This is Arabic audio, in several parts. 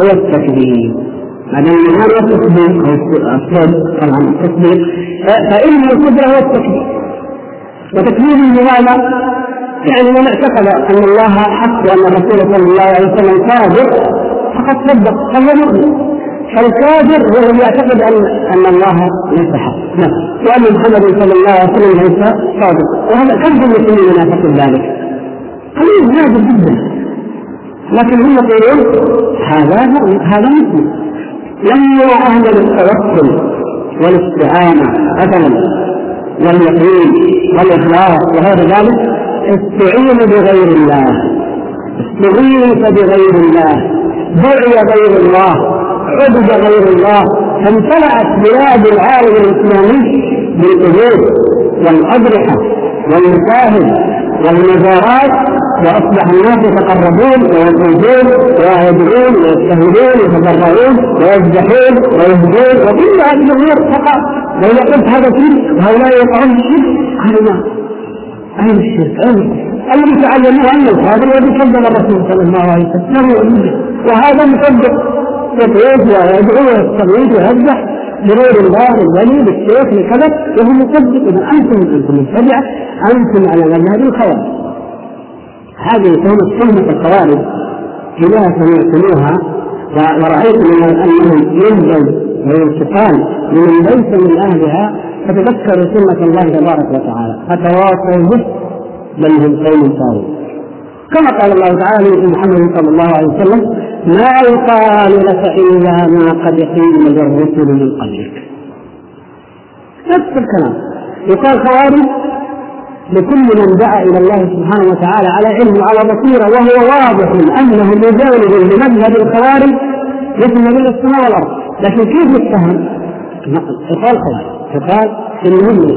هو التكذيب ما دام هذا التصديق أو الصدق طبعا التصديق فإن الكفر هو التكذيب. وتكذيب لماذا؟ يعني من اعتقد أن الله حق وأن الرسول صلى الله عليه وسلم كاذب فقد صدق فهو مؤمن. فالكافر هو الذي يعتقد ان أن الله ليس حق. نعم. وأن محمد صلى الله عليه وسلم ليس صادق. وهذا كم من المسلمين ينافقون ذلك؟ قليل نادر جدا. لكن هم يقولون هذا هذا مسلم لما أهل التوكل والاستعانة مثلا واليقين والإخلاص وغير ذلك استعين بغير الله. استغيث بغير الله. دعي غير الله. عبد غير الله. فامتلأت بلاد العالم الإسلامي بالقبور والأضرحة والمشاهد والمزارات وأصبح الناس يتقربون ويطوفون ويدعون ويجتهدون ويتضرعون ويذبحون ويهدون وكل هذه الأمور تقع واذا قلت هذا شرك وهؤلاء يقعون الشرك. قالوا لا اين الشرك؟ اين الذي تعلموه أن القادر الذي كذب الرسول صلى الله عليه وسلم وهذا مصدق. يطوف ويدعو ويستغيث ويذبح لغير الله الولي بالشيخ لكذا. وهو مصدق. إذا أنتم أنتم مبتدعه أنتم على مذهب الخوارج. هذه تهمه تهمه الخوارج اذا سمعتموها ورأيتم أنهم ينبغي وينتقال لمن ليس من أهلها فتذكروا سنة الله تبارك وتعالى. فتواصوا به بل هم قوم طاغوت. كما قال الله تعالى لمحمد صلى الله عليه وسلم ما يقال لك إلا ما قد قيل للرسل من قبلك. نفس الكلام. يقال خوارج لكل من دعا إلى الله سبحانه وتعالى على علم وعلى بصيرة وهو واضح أنه مجاور لمذهب الخوارج يسمى من السماء والارض لكن كيف يتهم؟ يقال خوارج يقال إنهم من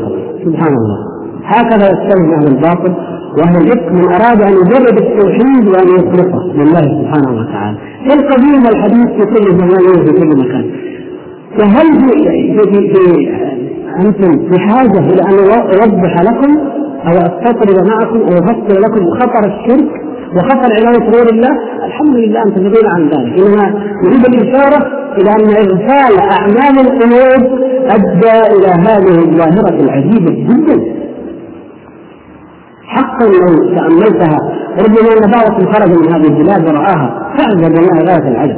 سبحان الله. هكذا يستوي أهل الباطل وهو الإفك من أراد أن يجرد التوحيد وأن يخلصه لله سبحانه وتعالى. في القديم والحديث في كل زمان وفي كل مكان؟ فهل في, أنتم بحاجة إلى أن أوضح لكم أو أستطرد معكم أو أفسر لكم خطر الشرك وخطر عبادة غير الله الحمد لله أنتم تدرون عن ذلك. إنما نريد الإشارة إلى أن إغفال أعمال القلوب أدى إلى هذه الظاهرة العجيبة جدا. حقا لو تأملتها ربما أن بعض خرج من هذه البلاد ورآها تعجب والله غاية العجب.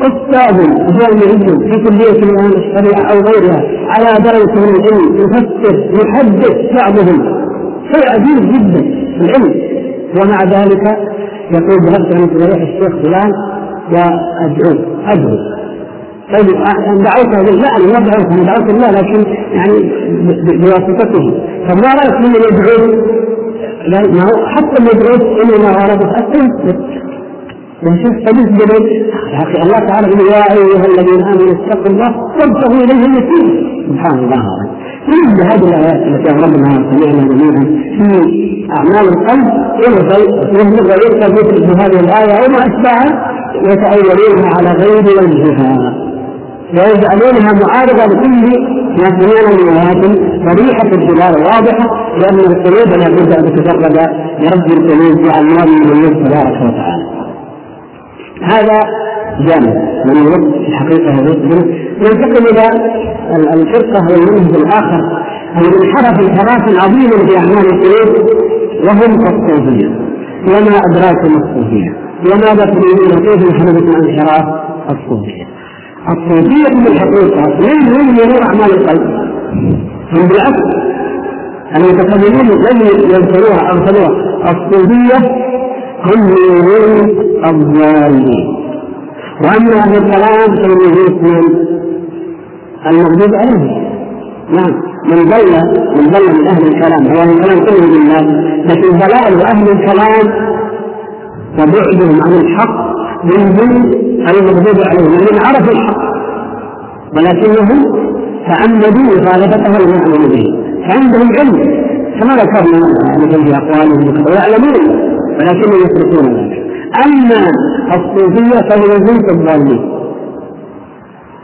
أستاذ جامعي في كلية أهل الشريعة أو غيرها على درجة من العلم يفسر يحدث بعضهم. شيء عجيب جدا في العلم. ومع ذلك يقول ذهبت عند تاريخ الشيخ فلان وأدعوه أدعو طيب أن دعوته لا أنا ما دعوته أنا دعوت الله لكن يعني بواسطته. فما رأيك من يدعوه؟ ما هو حتى المدعوس انما ورد التثبت ونشوف حديث جبل يا أخي الله تعالى يقول يا أيها الذين آمنوا اتقوا الله وابتغوا إليه الوسيله سبحان الله. كل هذه الآيات التي اغلبنا سمعنا جميعا في أعمال القلب ينبغي ويذكر مثل هذه الآية وما أشبهها يتأولونها على غير وجهها ويجعلونها معارضة لكل ما سمعنا من آيات صريحة الدلالة واضحة لأن القلوب لا بد أن تتفرد لرب القلوب بأنوار من الله تبارك وتعالى. هذا جانب من الوقت في الحقيقة ننتقل إلى الفرقة والمنهج الآخر الذي انحرف انحرافا عظيما في أعمال القلوب وهم الصوفية وما أدراكم الصوفية وماذا تريدون؟ كيف انحرفت انحراف الصوفية الصوفية في الحقيقة لم ينظروا أعمال القلب؟ هم بالعكس. المتكلمون لم يذكروها أرسلوها. الصوفية هم الضالين وأما أهل الكلام فهم من المغضوب عليهم نعم. من ضل من ضل من أهل الكلام هو أهل الكلام كلهم بالله لكن ضلال أهل الكلام وبعدهم عن الحق منهم المغضوب عليهم الذين عرفوا الحق. ولكنهم تعمدوا مخالفته المعلوم به. فعندهم علم كما ذكرنا مثل في اقوالهم ويعلمون ولكنهم يتركون ذلك. أما الصوفية فهم جنس الضالين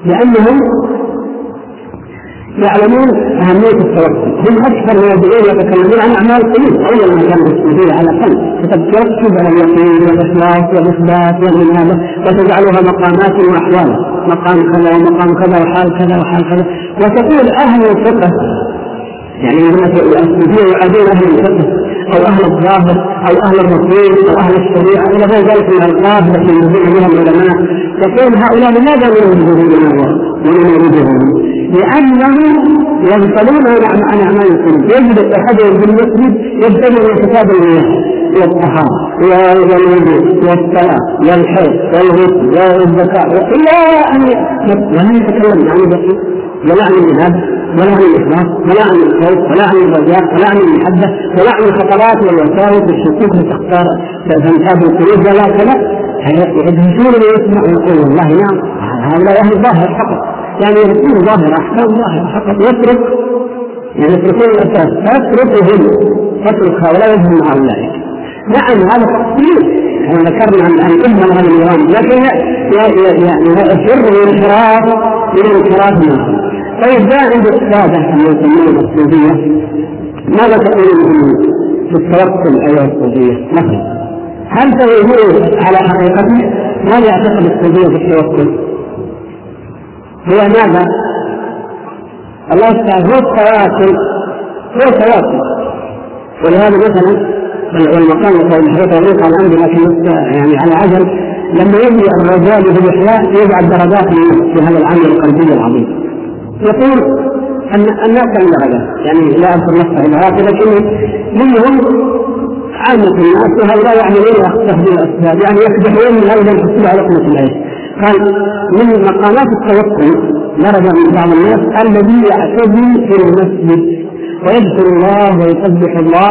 لأنهم يعلمون أهمية التوكل. هم أكثر يدعون يتكلمون عن أعمال القلوب. أول ما كانوا السعودية على الأقل فتركز على اليقين والإخلاص والإثبات والمنابة وتجعلها مقامات وأحوال. مقام كذا ومقام كذا وحال كذا وحال كذا. وتقول أهل الفقه يعني الصوفية يعادون أهل الفقه. أو أهل الظاهر أو أهل الرسول أو أهل الشريعة إلى غير ذلك من الألقاب التي ينزل بها العلماء. يقول هؤلاء لماذا لا يوجدون ولا يوجدون لأنهم ينقلون عن أعمال القلوب يجد أحدهم في المسجد يبتدئ كتاب المياه والطهارة والوضوء والصلاة والحيض والغسل والزكاة. إلى أن ولم يتكلم عن البقية. ولا عن الجهاد. ولا عن الإخلاص. ولا عن الخوف. ولا عن الرجاء. ولا عن المحبة. ولا عن الخطرات والوساوس والشكوك لتختار فانتاب القلوب. ولا كذا. يدهشون ويسمع ويقول والله نعم. هؤلاء أهل الظاهر فقط. يعني يكون ظاهر أحكام ظاهرة فقط. يترك يعني يتركون الأساس. فيتركهم يترك هؤلاء يذهب مع اولئك نعم هذا تقصير إحنا ذكرنا ان الامه هذا النظام لكن يعني يفر من الانحراف من الانحراف منه طيب جاء عند الساده كما يسمون الصوفيه ماذا تقولون في التوكل ايها الصوفيه مثلا هل تقولون على حقيقته؟ ماذا يعتقد الصوفيه في التوكل؟ هو ماذا؟ الله تعالى هو التواصل هو التواصل ولهذا مثلا والمقام يقول الحديث يليق على الامر لكن يعني على عجل لما يبني الرجال بالاحياء يجعل درجات في هذا العمل القلبي العظيم. يقول ان الناس هذا يعني لا أذكر نفسه إلى هذا لكن منهم عامة الناس وهؤلاء يعملون تهديد الاسباب يعني يكدحون من أجل ان يحصلوا على لقمة العيش قال من مقامات التوكل درجة من بعض الناس الذي يعتدي في المسجد. ويذكر الله ويسبح الله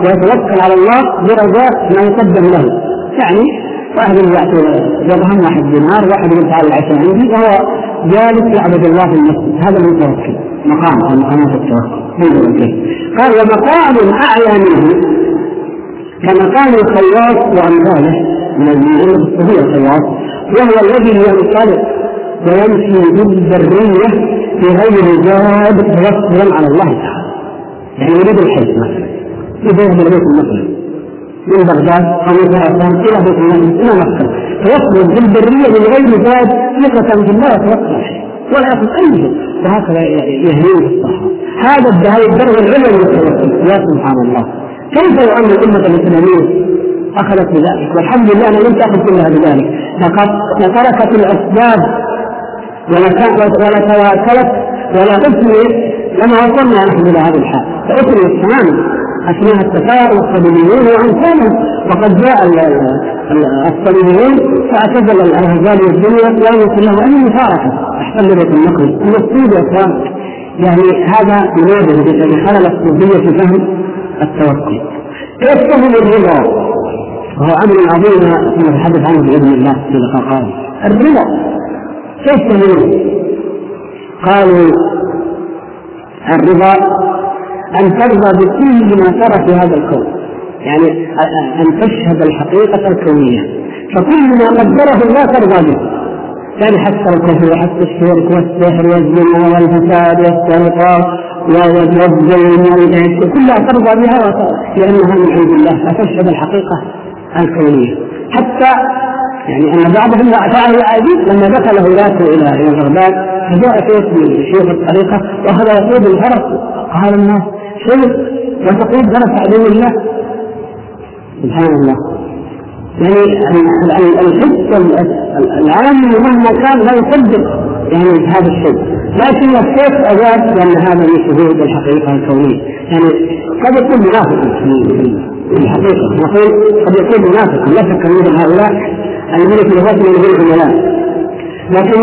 ويتوكل على الله برجاء ما يقدم له. يعني واحد يعطي درهم واحد دينار واحد يدفع العشاء عندي وهو جالس يعبد الله في المسجد. هذا المتوكل مقام من مقامات التوكل. قال ومقام أعلى منه. كمقام الخياط وامثاله من الأمة الصغيرة الخياط وهو الذي ينطلق ويمشي بالبرية في غير زاد توكلا على الله تعالى. يعني يريد الحج مثلا يذهب إلى بيت من بغداد أو من خراسان إلى بيت المقدس إلى مكة فيخرج بالبرية من غير زاد ثقه بالله يتوكل ولا ياخذ أي شيء وهكذا يهنيه الصحراء هذا هذه الدرجه العليا من يا سبحان الله. كيف يؤمن الامه الإسلامية أخذت بذلك؟ والحمد لله أنا لم تأخذ كلها بذلك. لقد تركت الأسباب ولا ولا اثنت لما وصلنا نحن إلى هذه الحال. فاثنت تماما. أثناء التفاؤل الصليبيون وامثالهم وقد جاء الصليبيون فاعتزل الرجال والدنيا لا يمكن له أي مشاركه احتل بيت المقدس. المقصود يا يعني هذا ينادي بان خلل الصوفية في فهم التوكل. كيف فهم الرضا؟ وهو أمر عظيم سنتحدث عنه بإذن الله في لقاء قادم الرضا. كيف تنويه؟ قالوا الرضا أن ترضى بكل ما ترى في هذا الكون. يعني أن تشهد الحقيقة الكونية. فكل ما قدره الله ترضى به. يعني حتى الكفر وحتى الشرك والسحر والزنا والفساد والسرقة والظلم كلها ترضى بها لأنها من عند الله. فتشهد الحقيقة الكونية. حتى يعني أن بعضهم أتاه العزيز لما دخل هولاته إلى إلى بغداد فجاء شيخ من شيوخ الطريقة وأخذ يقود الفرس قال الناس شيخ وتقود فرس عدو الله. سبحان الله. يعني الحس العام مهما كان لا يصدق يعني هذا الشيء. لكن الشيخ اجاب لأن هذا من شهود الحقيقة الكونية. يعني قد يكون منافق في الحقيقة. نقول قد يكون منافقا لا شك من هؤلاء في لغتهم من العملاء لكن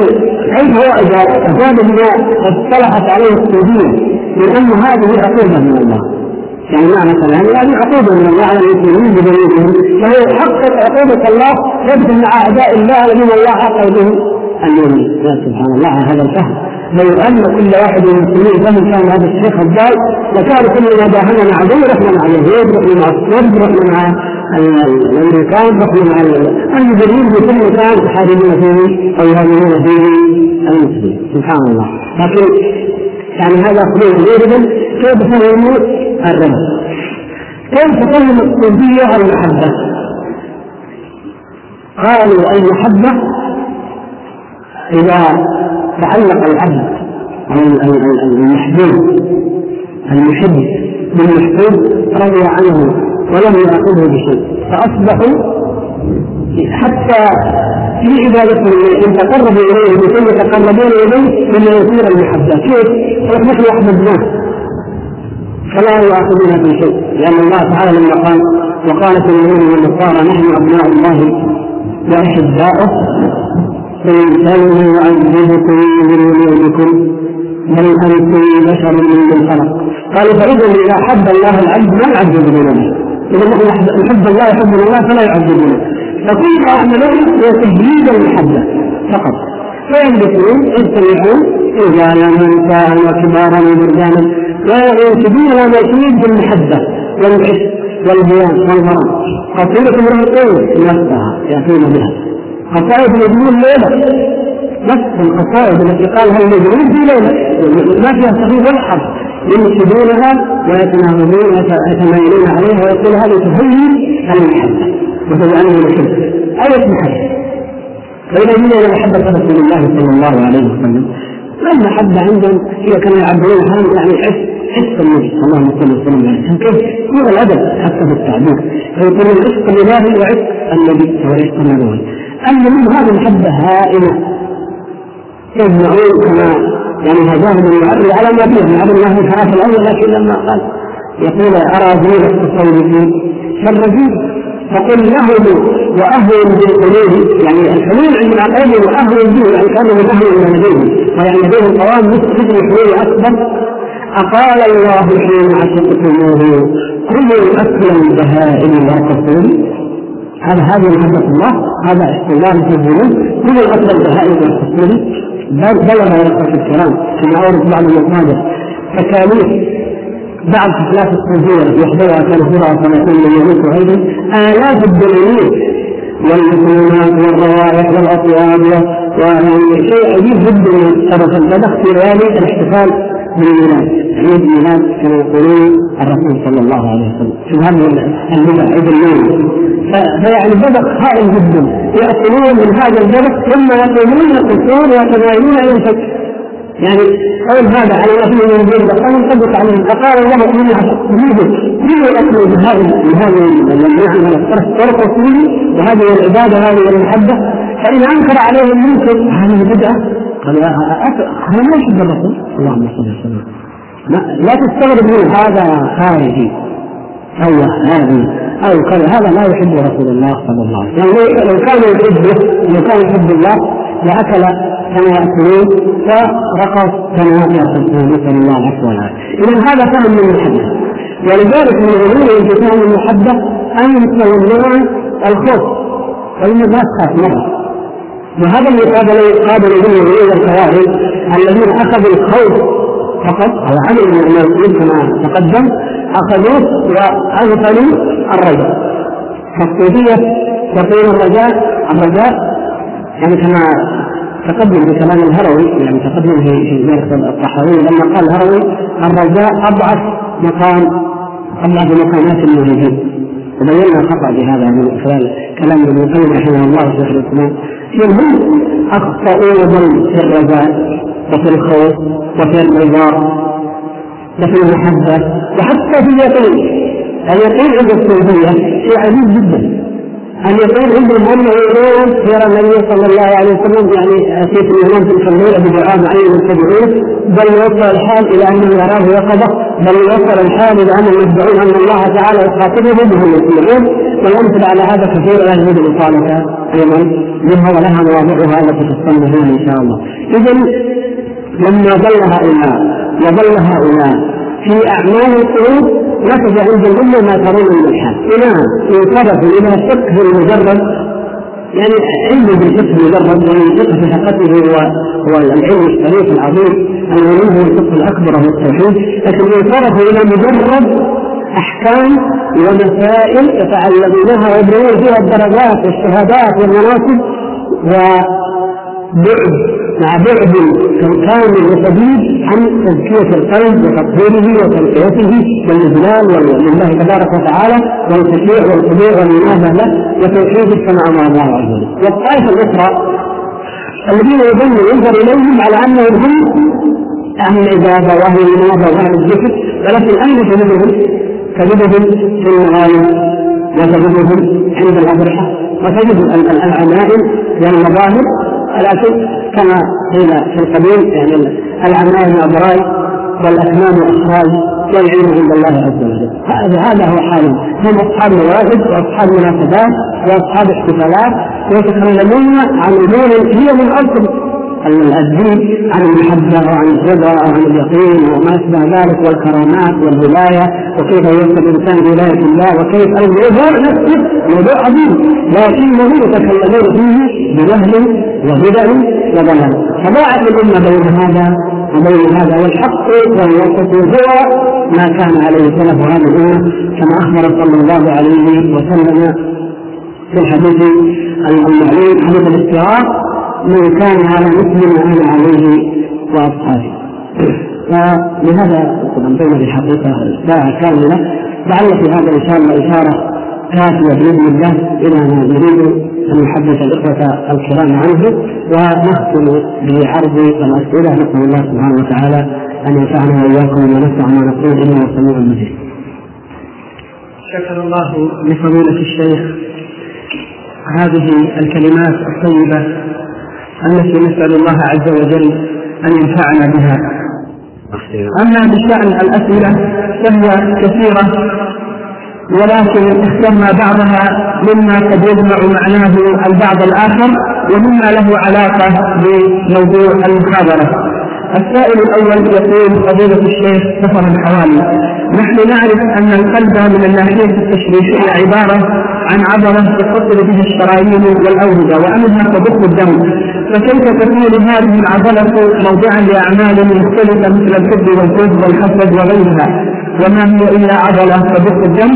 كيف هو إذا أفاد بما اصطلحت عليه السعودية من أن هذه عقوبة من الله. يعني معنى كلامي هذه عقوبة من الله على المسلمين بذنوبهم. فهو يحقق عقوبة الله يبدو مع أعداء الله الذين الله عاقب بهم اليوم. يا سبحان الله هذا الفهم. لو أن كل واحد من المسلمين فهم كان هذا الشيخ الضال لكان كل ما داهمنا عدو رحنا مع اليهود رحنا مع الصرب رحنا مع الأمريكان رحنا مع المجرمين في كل مكان يحاربون فيه أو يهاجمون فيه المسلمين. سبحان الله. لكن يعني هذا خلود غير كيف فهموا الرب كيف فهم الصوفية المحبة؟ قالوا المحبة إذا تعلق العبد المحبوب المحب بالمحبوب رضي عنه ولم يأخذه بشيء فأصبحوا حتى في عبادتهم ان تقربوا إليه بشيء يتقربون إليه مما يثير المحبة كيف؟ نحن احببناه فلا يؤاخذون في شيء لأن الله تعالى لما قال وقالت اليهود والنصارى نحن أبناء الله وأحباؤه فإن كانوا يعذبكم بذنوبكم بل أنتم بشر من خلق قالوا فإذا إذا أحب الله العبد ما يعذب ذنوبه إذا نحن نحب الله يحب الله فلا يعذبونه فكل ما يعملون هو تجديد المحبة فقط. فينبتون رجالا ونساء وكبارا وبرجانا وينسبون إلى ما يريد بالمحبه والعشق والهيام والغرام قصيدة امرأة نفسها يأتون بها قصائد مجنون ليلة نفس القصائد التي قالها المجنون في ليلة ما فيها صحيح ولا حرف ينشدونها ويتناغمون ويتمايلون عليها ويقول هذه تهيئ المحبة وتجعله محب أية محبة فإذا جينا إلى محبة رسول الله صلى الله عليه وسلم المحبة عندهم هي كما يعبرون عنها يعني حس حس النبي اللهم صل وسلم. عليه كيف؟ هو الأدب حتى في التعبير. فيقولون عشق الإلهي وعشق النبي وعشق النبوي المهم هذه المحبة هائلة يجمعون كما يعني هداهم المعرض على ما فيه من الله الحرف الأول لكن لما قال يقول أرى زين التصوف شر فقل لهم واهون بالقلوب يعني الحلول عند العقائد واهون به يعني كانه اهون من لديهم ويعني لديهم قوام مثل الحلول اكبر أقال الله حين عشقتموه كلوا أكل البهائم والقصور هذا هذه محبة الله هذا استمرار في الذنوب. كلوا أكل البهائم والقصور بلغ ورقة الكرام كما أورد بعض المصادر تكاليف بعض حفلات الصوفية يحضرها كالهرى كما يقول يموت أيضا آلاف الدنانير والمكونات والروائح والأطياب ويعني شيء عجيب جدا. طرف في ليالي الاحتفال بالميلاد. عيد ميلاد كما يقولون الرسول صلى الله عليه وسلم. شوف هذه البدع عيد الميلاد؟ فيعني بدق هائل جدا. يأكلون من هذا البدق ثم يقومون القصور ويتباينون إلى الفكر يعني قول هذا على ما فيه من الدين قال ينطبق عليه فقال الله اني اشهد كل اكل بهذه بهذه المعنى الطرف طرق فيه وهذه العبادة هذه المحبة. فإن أنكر عليه المنكر هذه بدعة. قال هذا ما يحب الرسول. اللهم صل وسلم. لا تستغرب من هذا خارجي. أو هذه. أو كذا. هذا لا يحب رسول الله صلى الله عليه وسلم. يعني لو كان يحبه لو كان يحب الله لاكل كما يأكلون فرقص كما يرقصون نسأل الله العفو والعافية. اذا هذا فهم من الحديث ولذلك من غلو في فهم المحبة أن يتولون الخوف فان الناس تخاف مره وهذا اللي قابل قابل به غلو الخوارج الذين أخذوا الخوف فقط أو عملوا المسلمين كما تقدم أخذوه وأغفلوا الرجاء. فالصوفية يقول الرجاء الرجاء يعني كما تقدم في كلام الهروي يعني تقدم في في الطحاوي لما قال الهروي الرجاء أضعف مقام اضعف مقامات الموجودين وبينا الخطا بهذا من خلال كلام ابن القيم رحمه الله شيخ الاسلام هم أخطأوا في الرجاء وفي الخوف وفي الرضا وفي المحبة وحتى في اليقين. اليقين عند الصوفية شيء عجيب جدا. أن يقول عندهم أنه يوم يرى النبي صلى الله عليه وسلم؟ يعني أتيت الإمام في الخليل بدعاء معين يتبعون بل يوصل الحال إلى أنه يراه يقظة. بل يوصل الحال إلى أنهم يدعون أن الله تعالى يخاطبهم وهم يسمعون والأمثلة على هذا كثير لا يجوز الإطالة أيضا. منها ولها مواضعها التي تصلي هنا إن شاء الله. إذا لما ظل هؤلاء وظل هؤلاء في أعمال القلوب نتج عند الأمة ما ترون من الحال إلى انصرفوا إلى الفقه المجرد يعني علم بالفقه المجرد والفقه في حقيقته هو هو العلم الشريف العظيم العلم هو الفقه الأكبر هو التوحيد. لكن انصرفوا إلى مجرد أحكام ومسائل يتعلمونها ويبنون فيها الدرجات والشهادات والمناصب وبعد مع بعد كامل وشديد عن تزكية القلب وتطهيره وتنقيته بالإذلال لله تبارك وتعالى والتشريع والخضوع والمنابة له وتوحيده كما أمر الله عز وجل. والطائفة الأخرى الذين يظن ينظر إليهم على أنهم هم أهل العبادة وأهل المنابة وأهل الذكر ولكن أين تجدهم؟ تجدهم في المغانم وتجدهم عند الأضرحة وتجد العمائم والمظاهر ولكن كما قيل في القديم يعني العمائم أبراج والأكمام أخراج والعلم عند الله عز وجل. هذا هو حالهم هم أصحاب موائد وأصحاب مناسبات وأصحاب احتفالات ويتكلمون عن أمور هي من أصل الدين عن المحبة وعن الرضا وعن اليقين وما أشبه ذلك والكرامات والولاية وكيف يوصل الإنسان بولاية الله وكيف الموضوع نفسه موضوع عظيم لكنه يتكلمون فيه بجهل وبدع وضلال. فضاعت الأمة بين هذا وبين هذا والحق والوسط هو ما كان عليه سلف هذه الأمة كما أخبر صلى الله عليه وسلم في الحديث المعلوم حديث الاستراق من كان على مثل ما أنا عليه وأصحابي. فلهذا قدمتنا الحقيقة ساعه كاملة لعل في هذا ان شاء الله إشارة كافية بإذن الله إلى ما نريد أن نحدث الإخوة الكرام عنه ونختم بعرض الاسئله نسأل الله سبحانه وتعالى أن ينفعنا وإياكم وما نسمع ما نقول. إنه سميع مجيد. شكر الله لفضيلة الشيخ هذه الكلمات الطيبة التي نسأل الله عز وجل أن ينفعنا بها. أما بشأن الأسئلة فهي كثيرة. ولكن اخترنا بعضها مما قد يجمع معناه البعض الآخر ومما له علاقة بموضوع المحاضرة. السائل الأول يقول فضيلة الشيخ سفر الحوالي نحن نعرف أن القلب من الناحية التشريحية عبارة عن عضلة تتصل به الشرايين والأوردة وأنها تضخ الدم. فكيف تكون هذه العضلة موضعا لأعمال مختلفة مثل الحب والحب والحسد وغيرها وما هي إلا عضلة تضخ الدم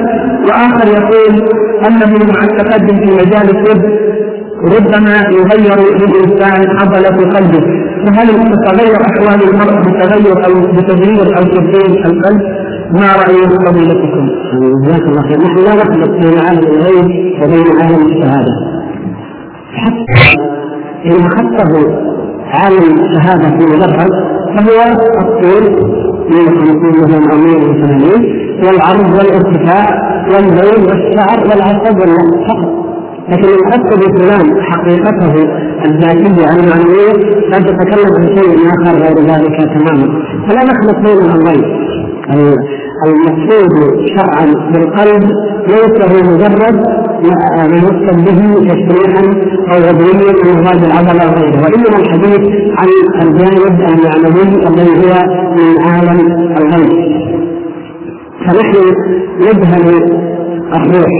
وآخر يقول أنه مع التقدم في مجال الطب ربما يغير للإنسان عضلة قلبه فهل تتغير أحوال المرء بتغير أو بتغيير أو تبديل القلب؟ ما رأي فضيلتكم؟ جزاك الله خير، نحن لا نخلط بين عالم الغيب وبين عالم الشهادة. حتى إن خطه عالم الشهادة في مدرج فهو الطول 150 مثلا أو 180 والعرض والارتفاع واللون والشعر والعصب والنقص فقط لكن ان اكتب فلان حقيقته الذاتية المعنويه لا تتكلم عن شيء آخر غير ذلك تماما. فلا نخلط بين الأمرين. المقصود شرعا بالقلب ليس هو مجرد ما يوصل به تشريعا أو عضويا من هذه العضله وغيره وإنما الحديث عن الجانب المعنوي الذي هو من عالم الغيب. فنحن نجهل الروح.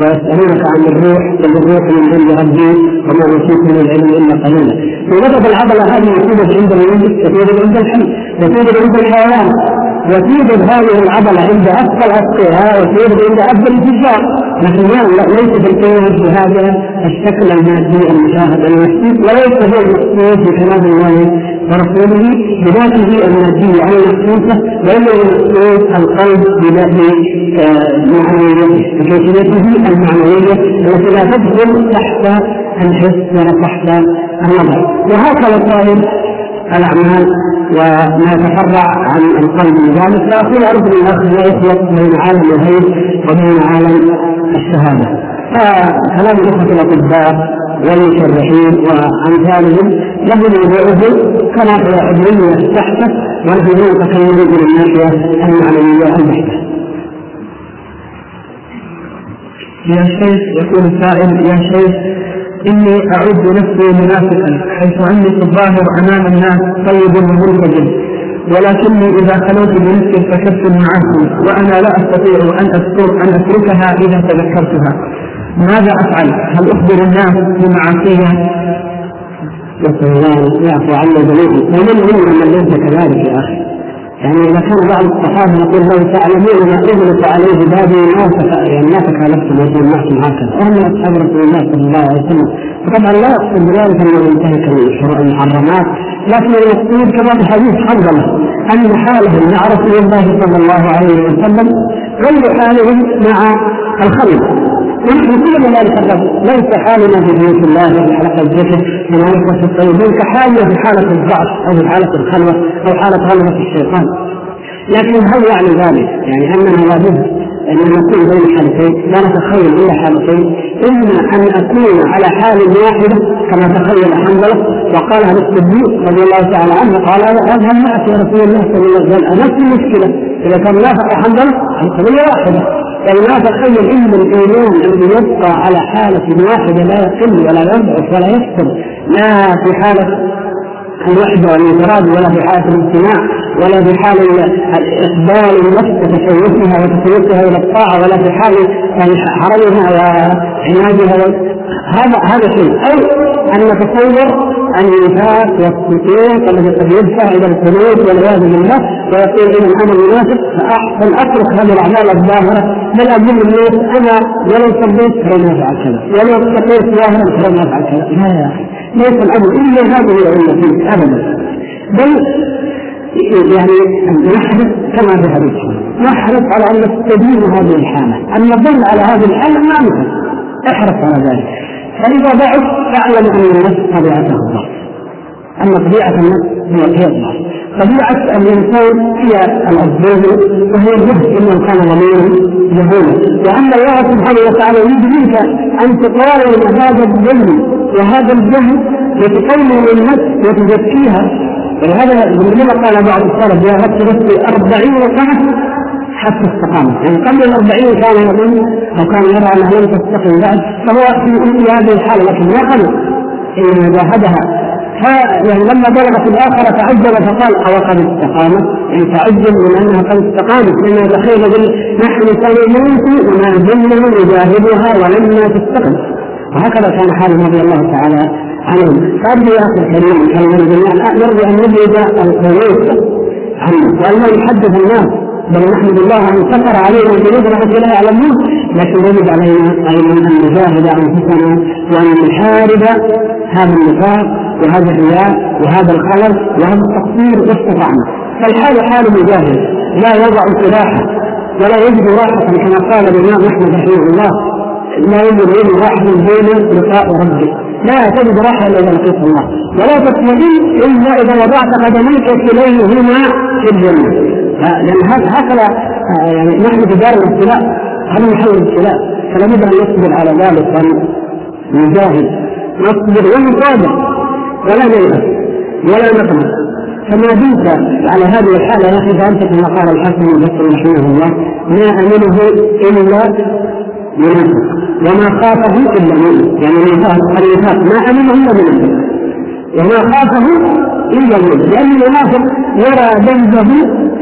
ويسألونك عن الروح قل الروح من عند ربي وما أوتيت من العلم إلا قليلا. في نقطة العضلة هذه توجد عند الميت وتوجد عند الحي وتوجد عند الحيوان وتوجد هذه العضلة عند أثقل أتقياء وتوجد عند أفضل التجار نحن ليس بالقيام في هذا الشكل المادي المشاهد المحسوس وليس هو المقصود في كلام الله ورسوله بذاته المادية أو المحسوسة بل المقصود القلب بذاته معنويته بكيفيته المعنوية التي لا تدخل تحت الحس ولا تحت النظر. وهكذا صائر الأعمال وما يتفرع عن القلب من ذلك فأقول أرجو الأخ لا يخلط بين عالم الغيب وبين عالم الشهادة. فكلام الأخوة الأطباء والمشرحين وأمثالهم له موضوعه كما عضوية تحته ونحن نتكلم من الناحية المعنوية البحتة يا شيخ يقول السائل يا شيخ إني أعد نفسي منافقا حيث أني في الظاهر أمام الناس طيب ومنتج ولكني إذا خلوت بنفسي ارتكبت المعاصي وأنا لا أستطيع أن أذكر أن أتركها إذا تذكرتها. ماذا أفعل؟ هل أخبر الناس بمعاصيها؟ نسأل الله يعفو عنا جميعا ومن منهم من ليس كذلك يا أخي؟ يعني إذا كان بعض الصحابة يقول لو تعلمون ما اغلق عليه بابي ما يعني ما تكالفتم يكون معكم. هكذا وهم من أصحاب رسول الله صلى الله عليه وسلم. فطبعا لا يقصد بذلك إنه ينتهك المحرمات لكن المقصود كما في حديث حنظلة أن حالهم مع رسول الله صلى الله عليه وسلم غير حالهم مع الخلق. ونحن كلنا الرجل ليس حالنا في بيوت الله وفي حلقة الذكر ونعرفه الطيبين كحالنا في حالة الضعف أو في حالة الخلوة أو حالة غلبه الشيطان. لكن هل يعني ذلك؟ يعني اننا لابد أن نكون بين حالتين لا نتخيل إلا حالتين. إما أن اكون على حال واحدة كما تخيل حنظلة وقالها للصديق رضي الله تعالى عنه قال أذهب معك يا رسول الله صلى الله عليه وسلم نفس المشكلة. إذا كان نافع حنظلة القضية واحدة. يعني لا تخيل إن الإيمان الذي يبقى على حالة واحدة لا يقل ولا يضعف ولا يكثر لا في حالة الوحده والانفراد ولا في حالة الاجتماع ولا في حال اقبال النفس وتشوفها وتشوفها إلى الطاعة ولا في حال حرمها وعنادها هذا هذا شيء. أو أن نتصور النفاق والسكوت الذي قد يدفع إلى الخلود والعياذ بالله ويقول إن أنا منافق فأحسن أترك هذه الأعمال الظاهرة بل أقول للناس أنا ولو صليت فلن أفعل كذا ولو اتقيت ظاهرا فلن أفعل كذا لا يا أخي. ليس الأمر إلا هذه العله فيك أبدا. بل يعني نحرص كما حديث نحرص على أن نستدين هذه الحالة. أن نظل على هذه الحالة ما نفعل احرص على ذلك. فإذا ضعف فاعلم أن النفس طبيعته الضعف أما طبيعة النفس هي الضعف طبيعة الإنسان هي الأسباب وهي الجهد إنه كان ضميرا جهولا. وأن الله سبحانه وتعالى يريد منك أن تقارن هذا الجهل وهذا الجهل وتقوم النفس وتزكيها. ولهذا لما قال بعض السلف يا رب نفسي أربعين سنة حتى استقامت. يعني قبل الأربعين كان يظن أو كان يرى أنها لم تستقم بعد فهو في هذه الحالة لكن ما قبل. إنما جاهدها. يعني لما بلغت الآخرة تعجب فقال أو قد استقامت. يعني تعجب من أنها قد استقامت. لأنه تخيل نحن سنموت وما زلنا نجاهدها ولما تستقم وهكذا كان حال رضي الله تعالى عنهم فأرجو يا أخي الكريم نرجو أن نبعد القنوط عنه وأن لا يحدث الناس. بل نحمد الله أن سكر علينا ذنوبنا حتى لا يعلمون لكن يجب علينا أيضا أن نجاهد أنفسنا وأن نحارب هذا النفاق وهذا الرياء وهذا الخلل وهذا التقصير واستطعنا. فالحال حال مجاهد لا يضع سلاحه ولا يجد راحة كما قال الإمام أحمد رحمه الله لا يجد راحة بين لقاء ربه. لا تجد راحة إلا إذا لقيت الله. ولا تطمئن إلا إذا وضعت قدميك كليهما في الجنة. لأن هكذا آه، يعني نحن في دار الابتلاء هذا محل الابتلاء. فلا بد أن نصبر على ذلك وأن نجاهد نصبر ونصابر. ولا نيأس ولا نقنع فما دمت على هذه الحالة يا أخي فأنت كما قال الحسن البصري رحمه الله ما أمنه إلا منافق وما خافه إلا منه يعني النفاق ما أمنه إلا منافق وما خافه إلا منه لأن المنافق يرى ذنبه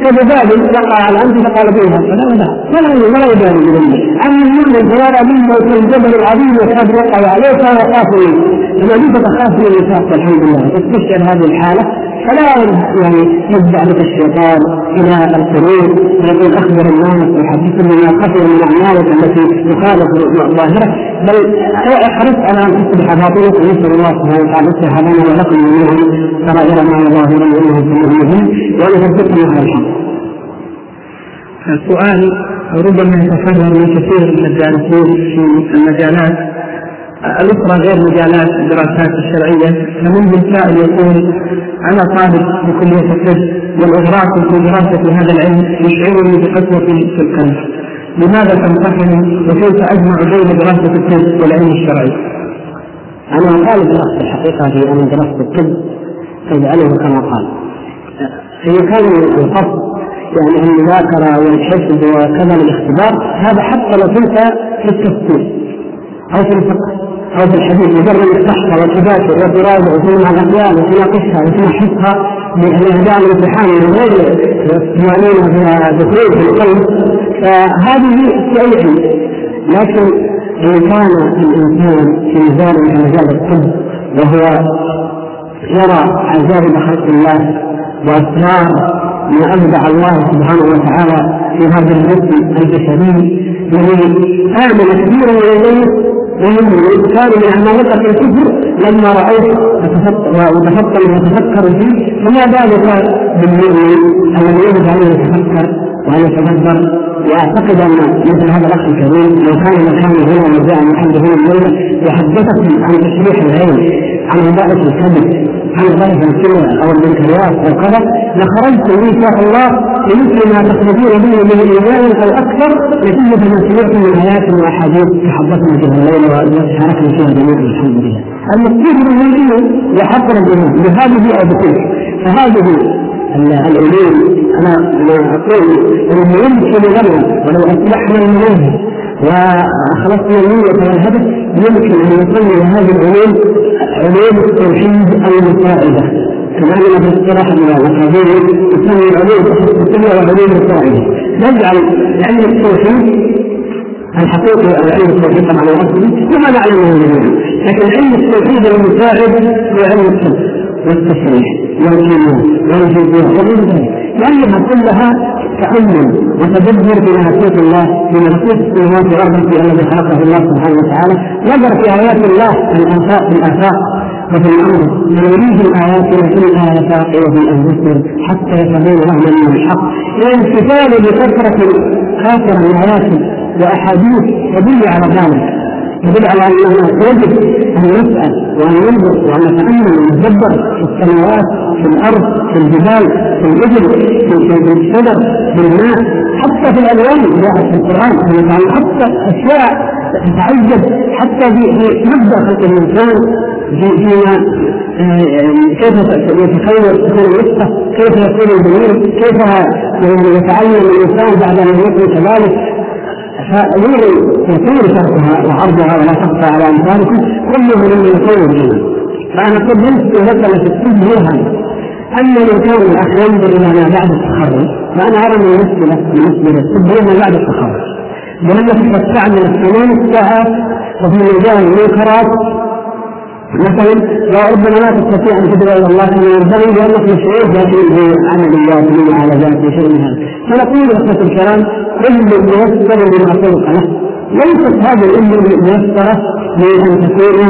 كذباب وقع على انت فقال به هكذا ولا ولا يبالي. بذنبه أما المؤمن فيرى منه كالجبل العظيم وقد وقع عليه فهو خاف منه. فما تخاف من النفاق الحمد لله. تستشعر هذه الحالة. فلا يعني يتبع بك الشيطان إلى الخروج ويقول أخبر الناس وحدثهم بما قتل من أعمالك التي تخالف ظاهره بل أحرص على أن تصبح باطنك ونسال الله سبحانه وتعالى. يصلح سميع مجيد وان يثبتنا على الحق. السؤال ربما يتكرر من كثير من الدارسين في المجالات الأخرى غير مجالات الدراسات الشرعية فمنهم سائل يقول أنا طالب بكلية الطب والإغراق في دراسة هذا العلم يشعرني بقسوة في القلب لماذا تنصحني وكيف أجمع بين دراسة الطب والعلم الشرعي؟ أنا طالب دراسة الحقيقة في أن درست الطب تجعله كما قال. إذا كان القصد يعني المذاكرة والحفظ وكذا الاختبار هذا حتى لو كنت في التفسير أو في الفقه أو في الحديث مجرد الصحة والتذاكر والدراسه وتنمع الاقوال وتناقشها وتناقشها بالاهداء الامتحان من غير الطمانينه فيها دخول في القلب فهذه شيء لكن ان كان الانسان في مجال من مجال الطب وهو يرى عجائب خلق الله واسرار ما ابدع الله سبحانه وتعالى في هذا الجسم البشري الذي آمن كثيرا من الناس وهم كانوا من عمالقة الكفر لما رأيت وتفكر وتفكر فيه فما بالك بالمؤمن الذي يجب ان يتفكر وان يتدبر وأعتقد أن مثل هذا الأخ الكريم لو كان مكانه هنا وجاء محمد هنا الليلة وحدثكم عن تشريح العلم عن وظائف الكذب عن وظائف الكلى أو المنكرات كذا لخرجت إن شاء الله بمثل ما تخرجون به من إيمان أو أكثر نتيجه ما سمعت من آيات وأحاديث تحدثنا فيها الليلة وشاركنا فيها جميعا الحمد لله. المقصود من العلم يحقق الإيمان بهذه أو بتلك فهذه العلوم أنا أقول انه يمكن لنا ولو أصبحنا المنهج واخلصنا النية والهدف يمكن أن نسمي هذه العلوم علوم التوحيد المساعدة كما في اصطلاح الاكاديمي نسمي العلوم التخصصية وعلوم القاعدة. نجعل علم التوحيد الحقيقي أو علم التوحيد طبعا الاصلي كما نعلمه جميعا لكن علم التوحيد المساعد هو علم والتشريح والإيمان والجزية وغير ذلك لأنها كلها تأمل وتدبر بملكوت الله بملكوت السماوات والأرض الذي خلقه الله سبحانه وتعالى. نظر في آيات الله الآفاق في الآفاق وفي الأمر. سنريهم آياتنا في الآفاق وفي أنفسهم حتى يفهمون لهم من الحق الامتثال بكثرة من آيات وأحاديث تدل على ذلك. يدل على انه يجب أن نسال وأن ننظر وأن نتامل ونتدبر في السماوات في الأرض في الجبال في الإبل في الشجر في الماء حتى في الألوان جاءت في القرآن. حتى أشياء تتعجب حتى في مبدأ خلق الإنسان في فيما كيف يتخيل تكون النطفة كيف يكون الجنين كيف يتعلم الإنسان بعد أن يكون كذلك. فيري يطول شرحها وعرضها ولا تخفى على أمثالكم كله من يطول منها فأنا قد ليس مسألة السجن يوهم اما كان الأخ ينظر إلى ما بعد التخرج فأنا أرى من المشكلة بالنسبة للطب ما بعد التخرج. لانك تستعمل الثمان ساعات وفي مجال المنكرات مثلا ربما لا تستطيع أن تدعو إلى الله كما ينبغي لانك مشغول ذاتي بعمليات ومعالجات وشيء من هذا. فنقول أخوة الكلام علم ميسر لما خلق له ليست هذه العلم ميسره لأن تكون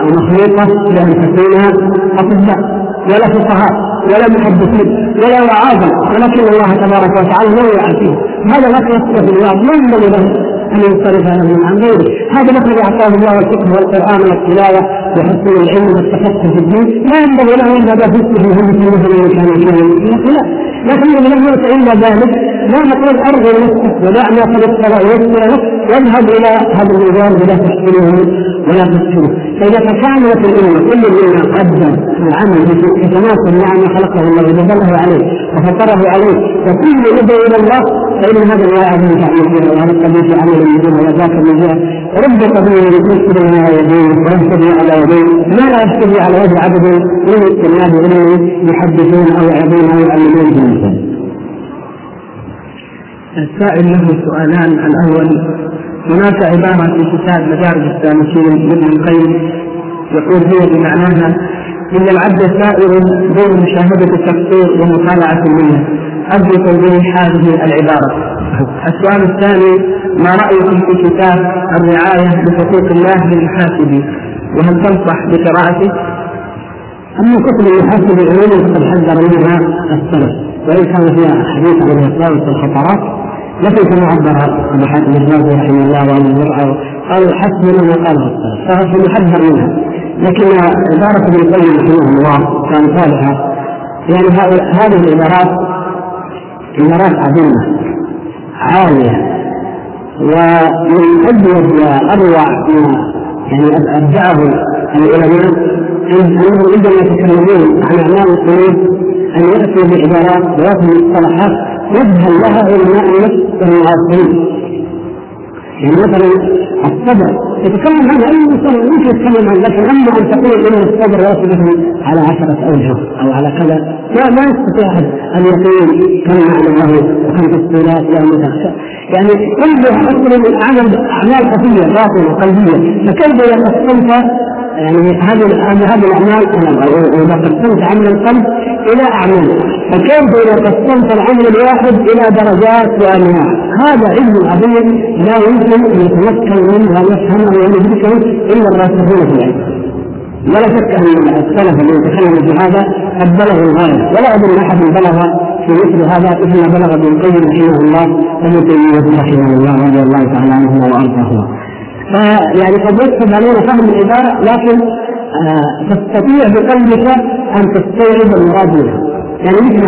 أو مخلوقه لأن تكون أطباء ولا فقهاء ولا محدثين ولا وعاظا ولكن الله تبارك وتعالى لا يعافيه. هذا لا يصلح الله ما ينبغي له أن ينصرف له عن غيره هذا مثل أعطاه الله الفقه والقرآن والتلاوة. وحسن العلم والتفقه في الدين. لا ينبغي له ان هذا فقه مثل مثل كان يكون لا. لكن لم يؤت إلا ذلك لا نقول أرض نفسك ودع ما قد ويسر لك واذهب إلى هذا الميدان بلا تحسنه ولا تسكنه فإذا تكاملت الامه كل منا قدم العمل يتناسب مع ما خلقه الله وجبله عليه وفطره عليه. وكل يدعو إلى الله فإن هذا لا تعمل فيها وهذا القضية في عمل من جهه وذاك من جهه رب قضيه يكسر على يديه ويهتدي على يديه ما لا يهتدي على وجه عدد من الطلاب علمه يحدثون أو يعظون أو يعلمون الانسان. السائل له سؤالان. الأول هناك عبارة في كتاب مدارج السالكين لابن القيم يقول هي بمعناها إن العبد سائر بين مشاهدة التفسير ومطالعة المنة أرجو توضيح هذه العبارة. السؤال الثاني ما رأيكم في كتاب الرعاية بحقوق الله للمحاسب وهل تنصح بقراءته؟ أما كتب المحاسب العلوم فقد حذر منها السلف وإن كان فيها حديث عن الوساوس والخطرات لكن كما عبر ابو حاتم الرازي رحمه الله وابو زرعه قال حسبنا ما قاله السلف فهو محذر منها لكن عبارة ابن القيم رحمه الله كان صالحة يعني هذه العبارات عبارات عظيمة عالية ومن أجود وأروع ما يعني أبدعه العلماء أنهم عندما يتكلمون عن أعمال القلوب أن يأتوا بعبارات ويأتوا مصطلحات يذهل لها علماء النفس المعاصرين يعني مثلا الصبر يتكلم عن اي انسان ممكن يتكلم عن لكن اما أن تقول ان الصبر واجب على عشرة أوجه أو على كذا. لا ما يستطيع أحد أن يقول كم معنى له وكم تفصيلات له متى. يعني كلها أصلا من أعمال خفيه باطنة قلبية. فكيف إذا قسمت يعني هذه هذه الأعمال؟ اذا قسمت عمل القلب إلى أعمال. فكيف إذا قسمت العمل الواحد إلى درجات وأنواع؟ هذا علم عظيم لا يمكن أن يتمكن منه وان يفهمه وان يدركه إلا الراسخون في العلم ولا شك أن السلف الذي يتكلم في هذا قد بلغوا الغاية ولا أظن أحد بلغ في مثل هذا ما بلغ ابن القيم رحمه الله وابن تيمية رحمه الله رضي الله تعالى عنهما وارضاهما. فيعني قد يكتب علينا فهم العبارة لكن آه تستطيع بقلبك أن تستوعب المراد منها. يعني مثل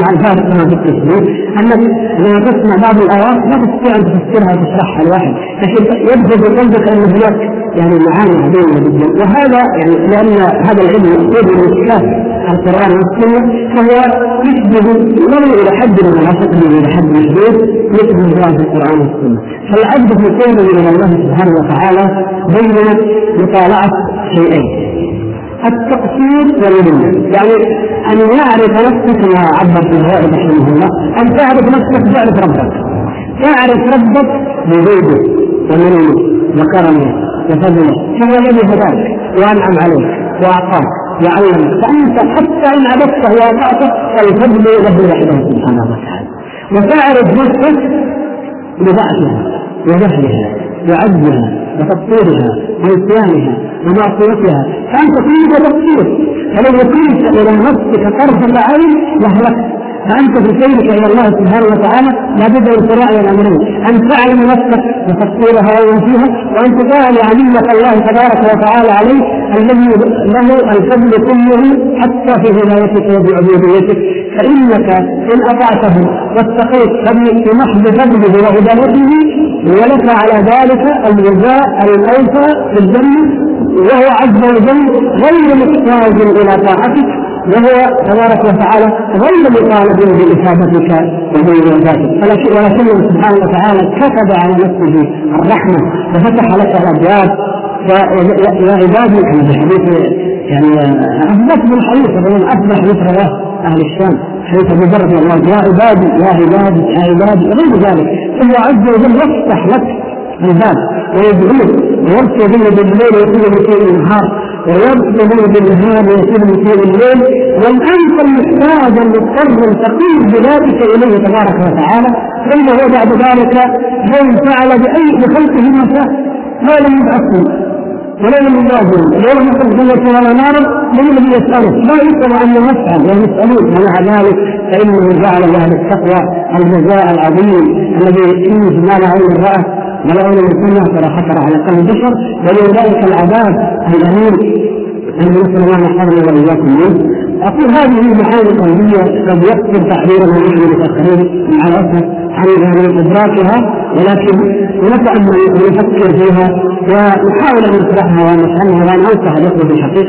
مع الفارق كما في التشبيه أنك لما تسمع بعض الايات لا تستطيع أن تفسرها وتشرحها لواحد لكن يبدو في قلبك أن هناك يعني معاني عظيمة جدا. وهذا يعني لأن هذا العلم يقود من اشكال القرآن والسنة فهو يشبه ولو إلى حد من العقل إلى حد محدود يشبه ذلك القرآن والسنة. فالعبد في قوله إلى الله سبحانه وتعالى بين مطالعة شيئين. التقصير والمنة. يعني أن يعرف نفسك عبر في الغائب رحمه الله أن تعرف نفسك تعرف ربك. تعرف ربك بزيده ومنة. وكرمه وفضله هو الذي هداك وأنعم عليك وأعطاك وعلمك. فأنت حتى إن عبدته وأطعته فالفضل له وحده سبحانه وتعالى. وتعرف نفسك بضعفها وجهلها وعجزها وتقصيرها ونسيانها ومعصيتها. فأنت فيك تقصير. فلو وكلت إلى نفسك طرفه عين لهلكت. فأنت في سيرك إلى الله سبحانه وتعالى لابد أن تراعي الأمرين. أن تعلم نفسك وتقصيرها وفيها وأن تراعي نعمه الله تبارك وتعالى عليك الذي له الفضل كله حتى في هدايتك وبعبوديتك. فإنك إن أطعته واتقيت بمحض فضله وهدايته ولك على ذلك الجزاء الأوفى في الجنة وهو عز وجل غير محتاج إلى طاعتك وهو تبارك وتعالى غير مطالب بإثابتك وبإجاباتك ولكنه سبحانه وتعالى كتب على نفسه الرحمة وفتح لك الأبواب يا عبادي في حديث يعني اثبت بالحديث من أصبح مثل أهل الشام حديث ابي ذر رضي الله يا عبادي يا عبادي يا عبادي. وغير ذلك فهو عز وجل يفتح لك الباب ويدعوك ويرسل به بالليل ويكون بشيء النهار ويبطل بالنهار ويكون بشيء الليل والانت المحتاج المضطر الفقير بذاتك إليه تبارك وتعالى فإنه بعد ذلك يوم فعل باي بخلقه ما شاء. ما لم يبعثه. ولا من يجازهم ولو مثل جنة ولا نار من الذي يسأله؟ لا يسأل. أن يفعل ويسألون ومع ذلك فإنه جعل لأهل التقوى الجزاء العظيم الذي فيه ما لا عين رأت ولا عين سمع ولا خطر على قلب البشر. ولذلك العذاب الأليم. الذي نسأل الله يحفظنا وإياكم. منه أقول هذه المعاني القلبية قد يكثر تعبيرها نحن المتأخرين مع الأسف عن إدراكها ولكن نتأمل ونفكر فيها ونحاول أن نشرحها ونفهمها وأن أنصح الإخوة في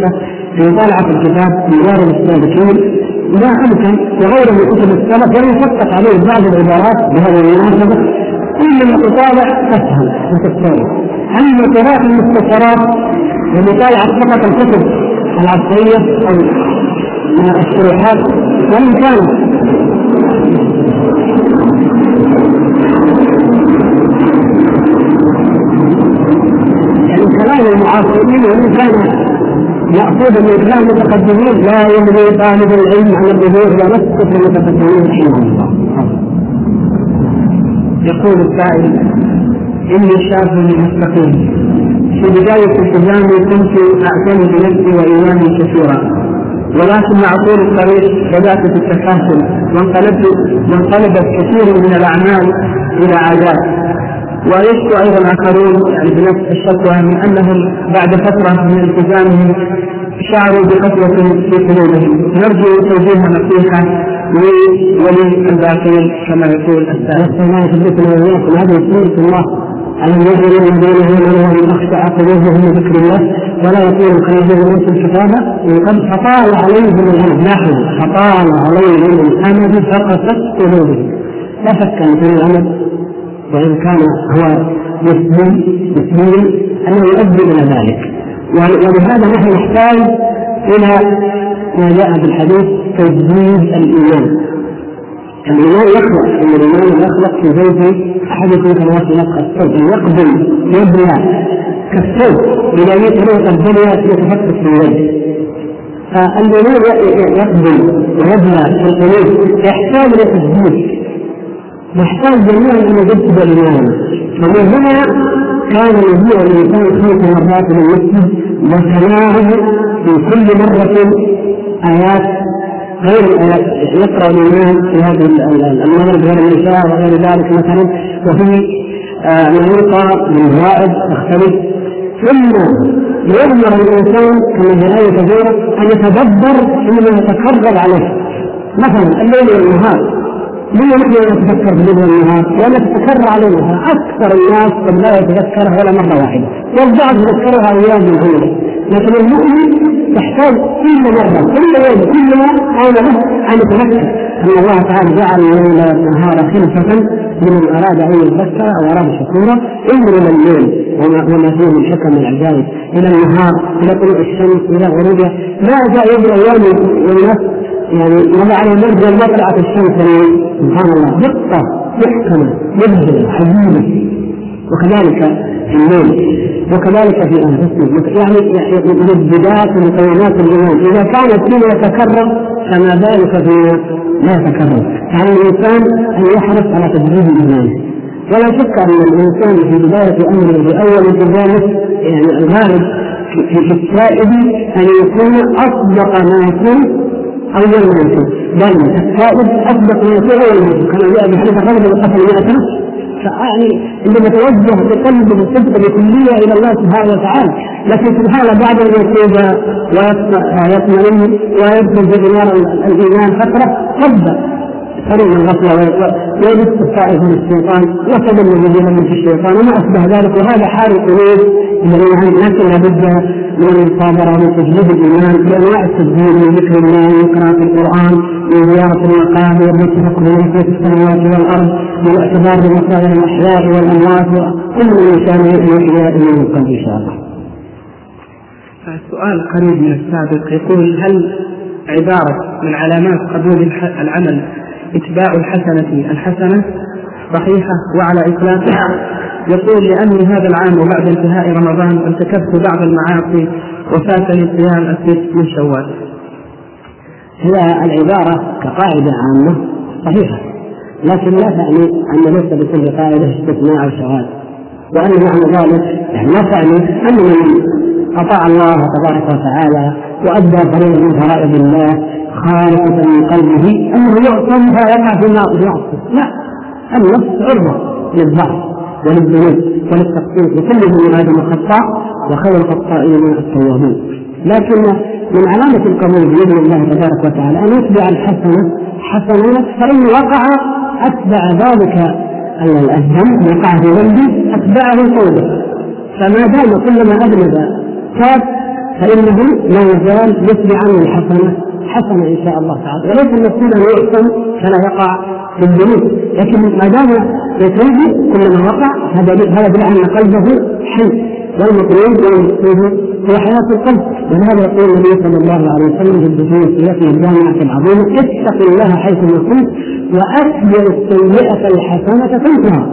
بمطالعة الكتاب من غير السابقين ما أمكن وغيره من كتب السلف وليفتق عليه بعض العبارات بهذه المناسبة. إنما تطالع تفهم وتستوعب أما قراءة المختصرات ومطالعة فقط الكتب العصرية أو الشروحات وإن كانت يعني كلام المعاصرين وان كان مأخوذا من كلام المتقدمين لا يمضي طالب العلم عن الظهور ونسقط المتقدمين رحمهم الله. يقول السائل إني شاب مستقيم. في بداية التزامي كنت أعتني بنفسي وإيماني كثيرا. ولكن مع طول الطريق بدأت في التكاسل وانقلبت وانقلبت كثير من الأعمال إلى عادات. ويشكو أيضا آخرون يعني بنفس الشكوى من أنهم بعد فترة من التزامهم شعروا بقسوة في قلوبهم. نرجو توجيه نصيحة لي وللباقين كما يقول السائل. الله يثبتنا واياكم هذه سنة الله. ألم يجعل الذين آمنوا ومن أخشع قلوبهم من ذكر الله ولا يكون كالذين أوتوا الكتاب من قبل فطال عليهم الأمد لاحظوا فطال عليهم الأمد فقست قلوبهم. لا شك أن في الأمد وإن كان هو مسلم مسلم أنه يؤدي إلى ذلك. ولهذا نحن نحتاج إلى ما جاء في الحديث تجديد الإيمان. الإيمان يخلق أن الإيمان يخلق في بيت أحدكم كما يخلق الثوب يقبل يبلى كالثوب إذا يتلوث الدنيا يتفتت في الوجه فالإيمان يقبل ويبلى في القلوب. يحتاج إلى تجديد نحتاج جميعا ان نجدد الإيمان. ومن هنا كان يجيء الانسان خمس مرات إلى المسجد وتناهض في كل مرة آيات غير الآيات يقرأ الإمام في هذه المغرب غير النساء وغير ذلك مثلا وفي نقطة من الزائد تختلف. ثم يؤمر الإنسان كما في الآية كثيرة أن يتدبر فيما يتكرر عليه. مثلا الليل والنهار. ليه نحن نتذكر في الليل والنهار؟ لأن تتكرر علينا أكثر الناس قد لا يتذكرها ولا مرة واحدة. والبعض يذكرها أيام من لكن المؤمن يحتاج كل مرة كل يوم كل ما حول له أن يتذكر أن الله تعالى جعل الليل والنهار خلفة لمن أراد أن يذكر أو أراد شكورا انظر إلى الليل. وما فيه من حكم العجائب. إلى النهار إلى طلوع الشمس إلى غروبها. ما جاء يوم أيام والناس يعني مضى على ما طلعت الشمس سبحان الله. دقة محكمة مبهرة عجيبة وكذلك الليل وكذلك في انفسنا يعني مجدات ومكونات الايمان إذا كانت فيما يتكرر فما بالك فيما لا يتكرر. فعلى الإنسان أن يحرص على تجديد ايمانه ولا شك أن الإنسان في بداية أمره بأول التزامه يعني الغالب في السائد أن يكون أصدق ما يكون أول ما يكون. بل السائد أصدق ما يكون أول ما يكون. كما جاء في حديث قتل 100 يعني عندما توجه بقلب بصدق بكلية إلى الله سبحانه وتعالى. لكن سبحان الله بعد أن يتوب ويطمئن ويدخل في نار الإيمان فترة قد قريب الغفلة ويبث الطائف من الشيطان وتدل الذين من في الشيطان وما أشبه ذلك. وهذا حال القلوب الذين لكن لابد من المصابرة ومن تجديد الإيمان بأنواع التدبير من ذكر الله من قراءه القرآن. المقابر من تفكر في السماوات والأرض من الاعتبار بمصالح الأحياء والأموات كل الانسان يحيى القلب إن شاء الله. السؤال قريب من السابق يقول هل عبارة من علامات قبول العمل إتباع الحسنة الحسنة صحيحة وعلى إطلاقها يقول لأني هذا العام وبعد انتهاء رمضان ارتكبت بعض المعاصي وفاتني صيام الست من شوال. هي العبارة كقاعدة عامة صحيحة لكن لا تعني أن ليس بكل قاعدة استثناء أو شواذ وأن معنى ذلك يعني لا تعني أن من أطاع الله تبارك وتعالى وأدى فريضة من فرائض الله خالصة من قلبه أنه يعصم فيقع في المعصية لا النفس عرضة للضعف وللذنوب وللتقصير وكل من آدم خطاء وخير الخطائين التوابون لكن من علامة القبول بإذن الله تبارك وتعالى أن يتبع الحسنة حسنات فإن وقع أتبع ذلك الذنب وقع في ذنبه أتبعه توبة فما دام كلما أذنب تاب فإنه لا يزال يتبع عنه الحسنة حسنة إن شاء الله تعالى. وليس المقصود أن يحسن فلا يقع في الذنوب. لكن ما دام يتوب كلما وقع هذا هذا أن قلبه حي. والمطلوب والمقصود هو حياة القلب. ولهذا يقول النبي صلى الله عليه وسلم في الدخول الجامعة العظيمة اتق الله حيثما كنت وأتبع السيئة الحسنة تنكرها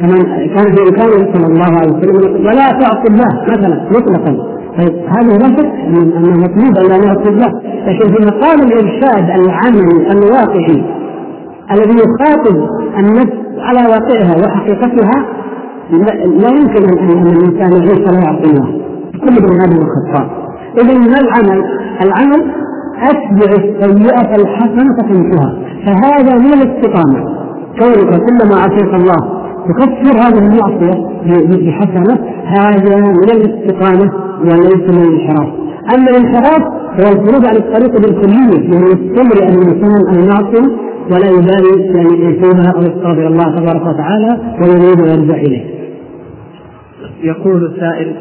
كما كان في إمكانه صلى الله عليه وسلم ولا تعصي الله مثلا مطلقا. طيب هذا لا شك انه مطلوب أن لا نعصي الله. لكن في مقام الإرشاد العملي الواقعي الذي يخاطب النفس على واقعها وحقيقتها لا يمكن أن الانسان يعيش ولا يعصي الله. كل ابن آدم خطاء اذا ما العمل؟ العمل أتبع السيئة الحسنة تمشها فهذا من الاستقامة. كونك كلما عصيت الله تكفر هذه المعصيه بحسنة. هذا من الاستقامة وليس من الانحراف. أما الانحراف هو الخروج عن الطريق بالكلية من يستمر الإنسان أن يعصي ولا يبالي يعني يتوبها أو يستغفر الله تبارك وتعالى ويريد ويرجع إليه. يقول السائل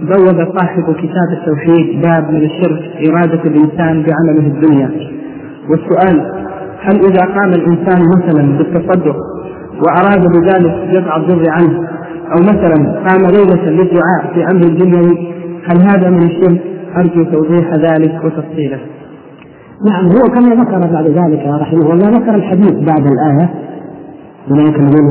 بوب صاحب كتاب التوحيد باب من الشرك إرادة الإنسان بعمله الدنيا والسؤال هل إذا قام الإنسان مثلا بالتصدق وأراد بذلك دفع الضر عنه أو مثلا قام ليلة للدعاء في أمر دنيوي هل هذا من الشرك؟ أرجو توضيح ذلك وتفصيله. نعم هو كما ذكر بعد ذلك رحمه الله ذكر الحديث بعد الآية أولئك الذين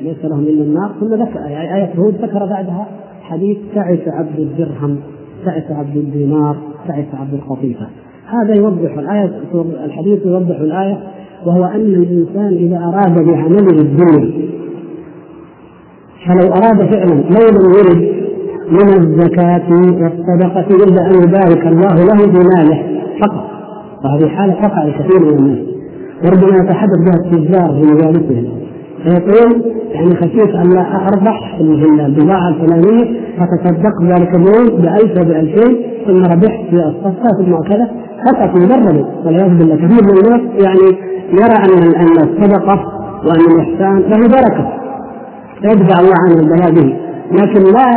ليس لهم إلا النار. ثم ذكر آية هود ذكر بعدها حديث تعس عبد الدرهم تعس عبد الدينار تعس عبد القطيفة. هذا يوضح الآية الحديث يوضح الآية وهو أن الإنسان إذا أراد بعمله الدنيا فلو أراد فعلا لو لم يرد من الزكاة والصدقة إلا أن يبارك الله له في ماله فقط. وهذه حالة تقع لكثير من الناس. وربما يتحدث بها التجار في مجالسهم. فيقول يعني خشيت أن لا أربح البضاعة الفلانية فتصدقت ذلك اليوم بألف وبألفين ثم ربحت في الصفقة ثم كذا. فقط مجرد والعياذ بالله كثير من الناس يعني يرى أن أن الصدقة وأن الإحسان له بركة. يدفع الله عنه البلاء به. لكن لا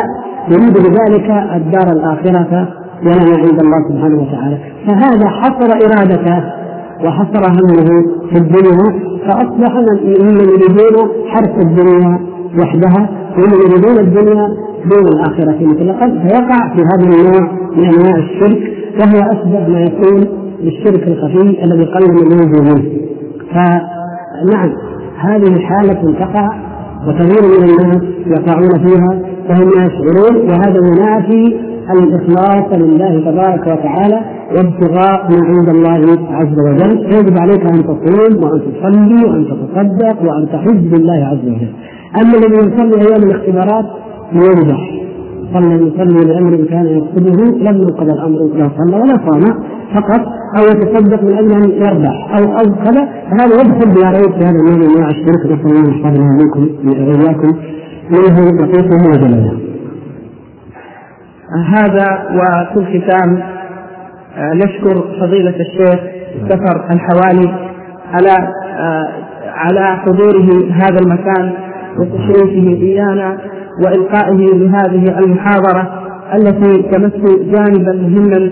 يريد بذلك الدار الآخرة ولا ما عند الله سبحانه وتعالى. فهذا حصر إرادته. وحصر همه في الدنيا فأصبح ممن يريدون حرث الدنيا وحدها ومن يريدون الدنيا دون الآخرة مطلقا. فيقع في هذا النوع من أنواع الشرك وهو اسبب ما يكون للشرك الخفي الذي قل من منه فنعم هذه حالة تقع وكثير من الناس يقعون فيها وهم لا يشعرون وهذا ينافي الإخلاص لله تبارك وتعالى وابتغاء ما عند الله عز وجل. يجب عليك أن تصوم وأن تصلي وأن تتصدق وأن تحج لله عز وجل. أما الذي يصلي أيام الاختبارات ينجح صلى يصلي لأمر كان يقصده لم ينقض الأمر لا صلى ولا صام فقط أو يتصدق من أجل أن يربح أو أو كذا هذا يدخل بلا ريب في هذا النوع من أنواع الشرك نسأل الله يحفظنا منكم وإياكم. منه دقيقه وجلاله هذا وفي الختام نشكر فضيلة الشيخ سفر الحوالي على على حضوره هذا المكان. وتشريفه إيانا وإلقائه لهذه المحاضرة التي تمس جانبا مهما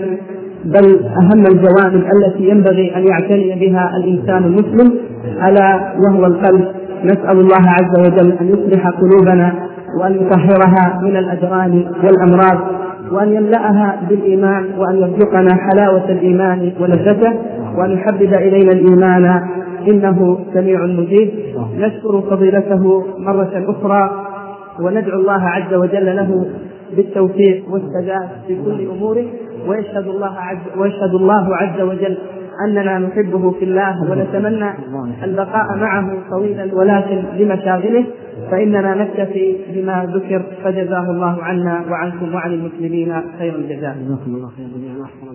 بل أهم الجوانب التي ينبغي أن يعتني بها الإنسان المسلم ألا وهو القلب. نسأل الله عز وجل أن يصلح قلوبنا وأن يطهرها من الأدران والأمراض وأن يملأها بالإيمان وأن يرزقنا حلاوة الإيمان ولذته وأن يحبب إلينا الإيمان إنه سميع مجيب نشكر فضيلته مرة أخرى وندعو الله عز وجل له بالتوفيق والسداد في كل أموره ويشهد الله عز ويشهد الله عز وجل أننا نحبه في الله ونتمنى البقاء معه طويلا ولكن لمشاغله فإننا نكتفي بما ذكر فجزاه الله عنا وعنكم وعن المسلمين خير الجزاء. جزاكم الله خيرا